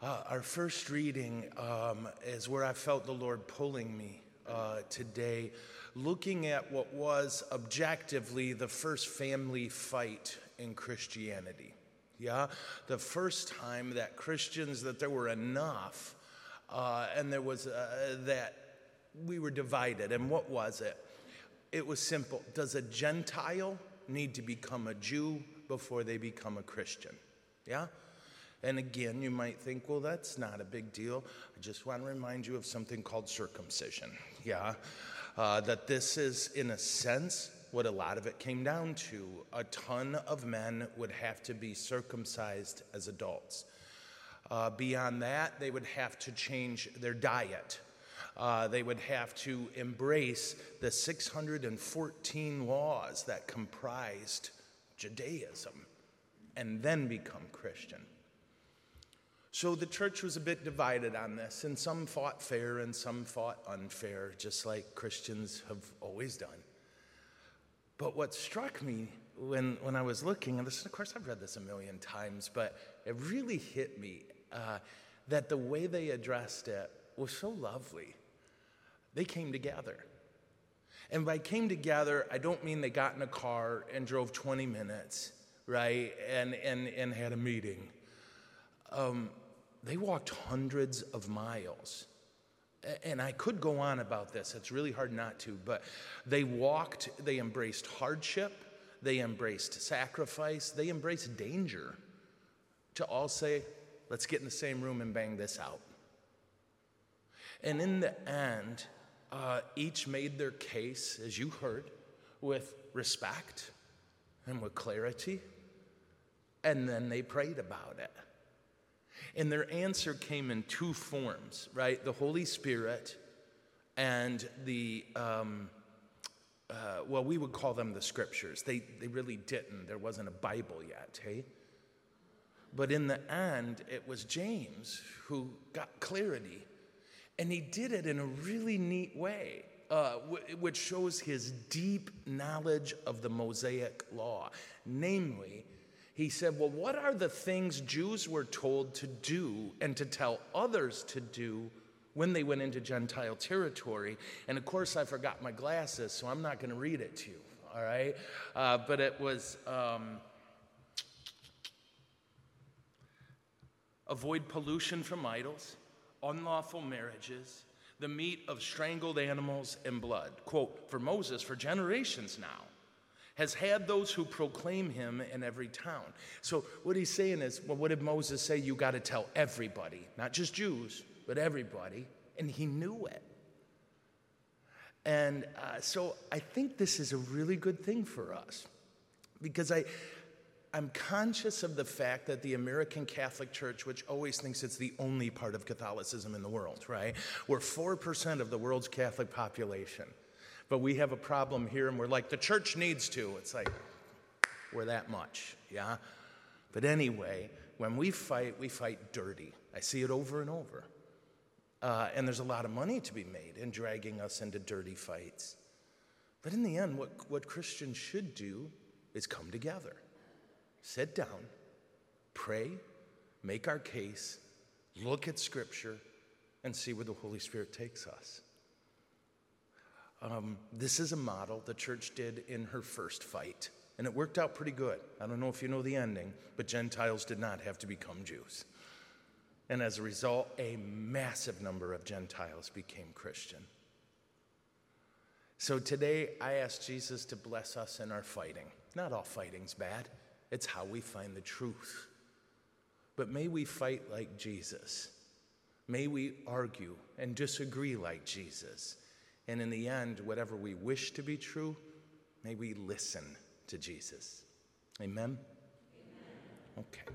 Uh, our first reading um, is where I felt the Lord pulling me uh, today, looking at what was objectively the first family fight in Christianity. Yeah, the first time that Christians, that there were enough, uh, and there was uh, that we were divided. And what was it? It was simple. Does a Gentile need to become a Jew before they become a Christian? Yeah? And again, you might think, well, that's not a big deal. I just want to remind you of something called circumcision. Yeah? Uh, that this is, in a sense, what a lot of it came down to. A ton of men would have to be circumcised as adults. Uh, beyond that, they would have to change their diet. Uh, they would have to embrace the 614 laws that comprised Judaism and then become Christian. So the church was a bit divided on this, and some fought fair and some fought unfair, just like Christians have always done. But what struck me when, when I was looking, and this, of course I've read this a million times, but it really hit me uh, that the way they addressed it was so lovely. They came together. And by came together, I don't mean they got in a car and drove 20 minutes, right, and, and, and had a meeting. Um, they walked hundreds of miles. And I could go on about this, it's really hard not to, but they walked, they embraced hardship, they embraced sacrifice, they embraced danger to all say, let's get in the same room and bang this out. And in the end, uh, each made their case, as you heard, with respect and with clarity, and then they prayed about it. And their answer came in two forms, right? The Holy Spirit and the, um, uh, well, we would call them the scriptures. They, they really didn't. There wasn't a Bible yet, hey? But in the end, it was James who got clarity. And he did it in a really neat way, uh, which shows his deep knowledge of the Mosaic law. Namely, he said, Well, what are the things Jews were told to do and to tell others to do when they went into Gentile territory? And of course, I forgot my glasses, so I'm not going to read it to you, all right? Uh, but it was um, avoid pollution from idols, unlawful marriages, the meat of strangled animals and blood. Quote, for Moses, for generations now has had those who proclaim him in every town. So, what he's saying is, well, what did Moses say? You got to tell everybody, not just Jews, but everybody. And he knew it. And uh, so, I think this is a really good thing for us because I, I'm conscious of the fact that the American Catholic Church, which always thinks it's the only part of Catholicism in the world, right? We're 4% of the world's Catholic population. But we have a problem here, and we're like, the church needs to. It's like, we're that much, yeah? But anyway, when we fight, we fight dirty. I see it over and over. Uh, and there's a lot of money to be made in dragging us into dirty fights. But in the end, what, what Christians should do is come together, sit down, pray, make our case, look at Scripture, and see where the Holy Spirit takes us. Um, this is a model the church did in her first fight, and it worked out pretty good. I don't know if you know the ending, but Gentiles did not have to become Jews. And as a result, a massive number of Gentiles became Christian. So today, I ask Jesus to bless us in our fighting. Not all fighting's bad, it's how we find the truth. But may we fight like Jesus. May we argue and disagree like Jesus. And in the end, whatever we wish to be true, may we listen to Jesus. Amen? Amen. Okay.